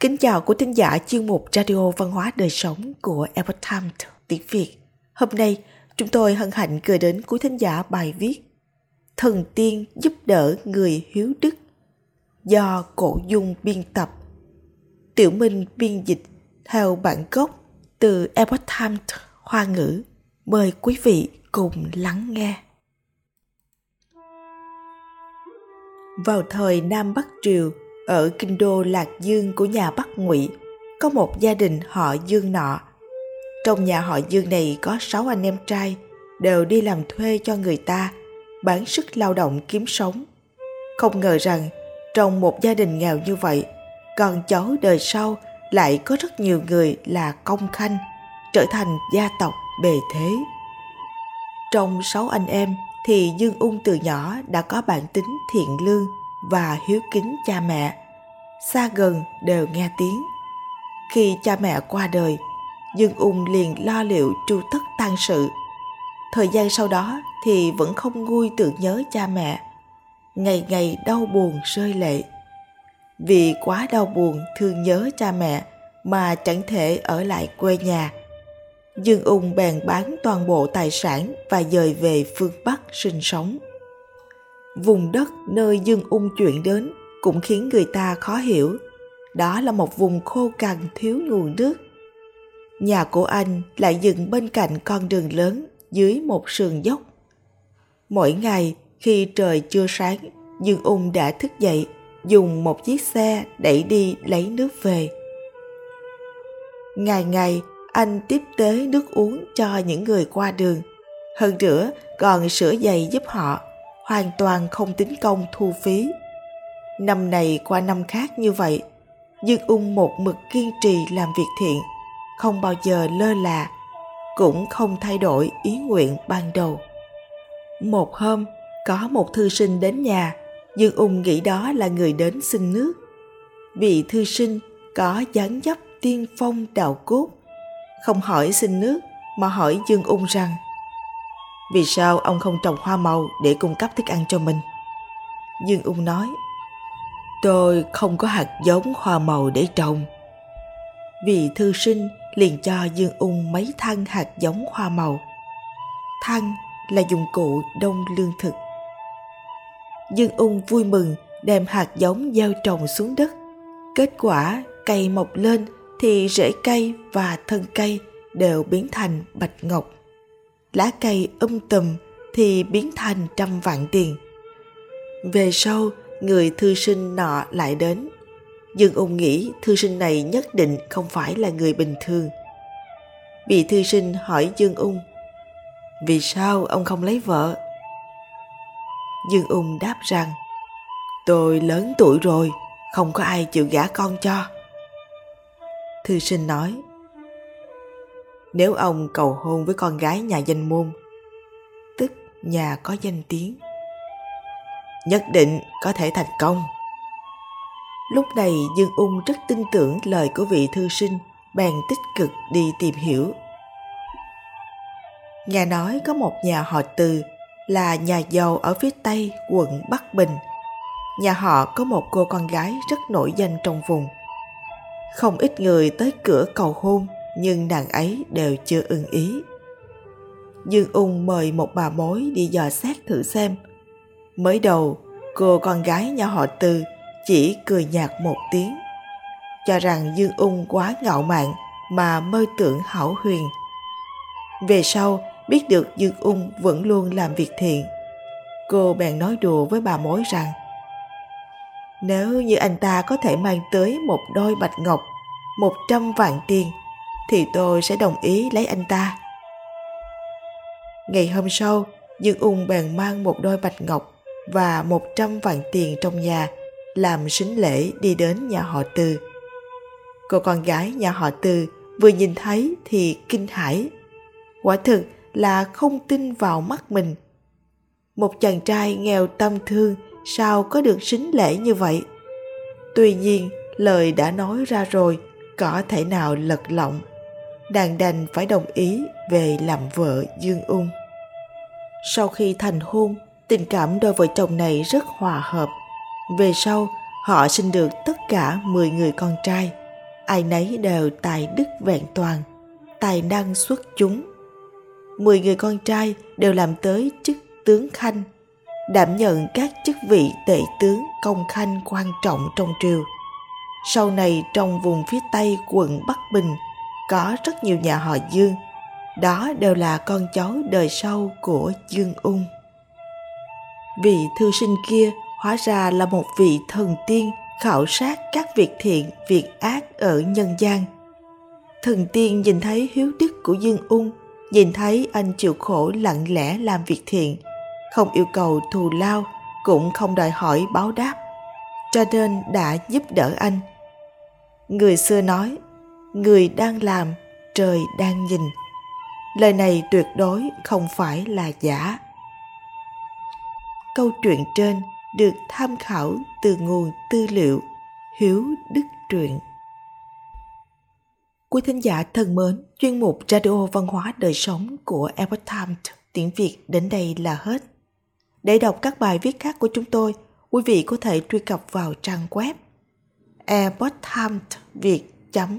Kính chào quý thính giả chuyên mục Radio Văn hóa Đời Sống của Epoch Times tiếng Việt. Hôm nay, chúng tôi hân hạnh gửi đến quý thính giả bài viết Thần tiên giúp đỡ người hiếu đức do Cổ Dung biên tập. Tiểu Minh biên dịch theo bản gốc từ Epoch Times Hoa ngữ. Mời quý vị cùng lắng nghe. Vào thời Nam Bắc Triều, ở kinh đô Lạc Dương của nhà Bắc Ngụy, có một gia đình họ Dương nọ. Trong nhà họ Dương này có sáu anh em trai, đều đi làm thuê cho người ta, bán sức lao động kiếm sống. Không ngờ rằng trong một gia đình nghèo như vậy, con cháu đời sau lại có rất nhiều người là công khanh, trở thành gia tộc bề thế. Trong sáu anh em thì Dương Ung từ nhỏ đã có bản tính thiện lương và hiếu kính cha mẹ. Xa gần đều nghe tiếng. Khi cha mẹ qua đời, Dương Ung liền lo liệu tru tất tang sự. Thời gian sau đó thì vẫn không nguôi tưởng nhớ cha mẹ. Ngày ngày đau buồn rơi lệ. Vì quá đau buồn thương nhớ cha mẹ mà chẳng thể ở lại quê nhà Dương Ung bèn bán toàn bộ tài sản và dời về phương Bắc sinh sống. Vùng đất nơi Dương Ung chuyển đến cũng khiến người ta khó hiểu. Đó là một vùng khô cằn thiếu nguồn nước. Nhà của anh lại dựng bên cạnh con đường lớn dưới một sườn dốc. Mỗi ngày khi trời chưa sáng, Dương Ung đã thức dậy dùng một chiếc xe đẩy đi lấy nước về. Ngày ngày anh tiếp tế nước uống cho những người qua đường. Hơn nữa còn sửa giày giúp họ, hoàn toàn không tính công thu phí. Năm này qua năm khác như vậy, Dương Ung một mực kiên trì làm việc thiện, không bao giờ lơ là, cũng không thay đổi ý nguyện ban đầu. Một hôm, có một thư sinh đến nhà, Dương Ung nghĩ đó là người đến xin nước. Vị thư sinh có dáng dấp tiên phong đạo cốt, không hỏi xin nước mà hỏi Dương Ung rằng vì sao ông không trồng hoa màu để cung cấp thức ăn cho mình? Dương Ung nói, Tôi không có hạt giống hoa màu để trồng. vì thư sinh liền cho Dương Ung mấy thân hạt giống hoa màu. Thân là dụng cụ đông lương thực. Dương Ung vui mừng đem hạt giống gieo trồng xuống đất. Kết quả cây mọc lên thì rễ cây và thân cây đều biến thành bạch ngọc. Lá cây um tùm thì biến thành trăm vạn tiền. Về sau, người thư sinh nọ lại đến. Dương ung nghĩ thư sinh này nhất định không phải là người bình thường. Vị thư sinh hỏi Dương ung, vì sao ông không lấy vợ? Dương ung đáp rằng, tôi lớn tuổi rồi, không có ai chịu gả con cho. Thư sinh nói, nếu ông cầu hôn với con gái nhà danh môn, tức nhà có danh tiếng, nhất định có thể thành công. Lúc này Dương Ung rất tin tưởng lời của vị thư sinh, bèn tích cực đi tìm hiểu. Nghe nói có một nhà họ Từ là nhà giàu ở phía tây quận Bắc Bình. Nhà họ có một cô con gái rất nổi danh trong vùng – không ít người tới cửa cầu hôn nhưng nàng ấy đều chưa ưng ý. Dương Ung mời một bà mối đi dò xét thử xem. Mới đầu, cô con gái nhà họ Từ chỉ cười nhạt một tiếng, cho rằng Dương Ung quá ngạo mạn mà mơ tưởng hảo huyền. Về sau, biết được Dương Ung vẫn luôn làm việc thiện. Cô bèn nói đùa với bà mối rằng nếu như anh ta có thể mang tới một đôi bạch ngọc, một trăm vạn tiền, thì tôi sẽ đồng ý lấy anh ta. Ngày hôm sau, Dương Ung bèn mang một đôi bạch ngọc và một trăm vạn tiền trong nhà làm sính lễ đi đến nhà họ Từ. Cô con gái nhà họ Từ vừa nhìn thấy thì kinh hãi. Quả thực là không tin vào mắt mình. Một chàng trai nghèo tâm thương sao có được xính lễ như vậy tuy nhiên lời đã nói ra rồi có thể nào lật lọng nàng đành phải đồng ý về làm vợ dương ung sau khi thành hôn tình cảm đôi vợ chồng này rất hòa hợp về sau họ sinh được tất cả 10 người con trai ai nấy đều tài đức vẹn toàn, tài năng xuất chúng. Mười người con trai đều làm tới chức tướng khanh, đảm nhận các chức vị tể tướng công khanh quan trọng trong triều. Sau này trong vùng phía tây quận Bắc Bình có rất nhiều nhà họ Dương, đó đều là con cháu đời sau của Dương Ung. Vị thư sinh kia hóa ra là một vị thần tiên khảo sát các việc thiện, việc ác ở nhân gian. Thần tiên nhìn thấy hiếu đức của Dương Ung, nhìn thấy anh chịu khổ lặng lẽ làm việc thiện, không yêu cầu thù lao, cũng không đòi hỏi báo đáp, cho nên đã giúp đỡ anh. Người xưa nói, người đang làm, trời đang nhìn. Lời này tuyệt đối không phải là giả. Câu chuyện trên được tham khảo từ nguồn tư liệu Hiếu Đức Truyện. Quý thính giả thân mến, chuyên mục Radio Văn hóa Đời Sống của Epoch Times tiếng Việt đến đây là hết. Để đọc các bài viết khác của chúng tôi, quý vị có thể truy cập vào trang web epochtimesviet.com.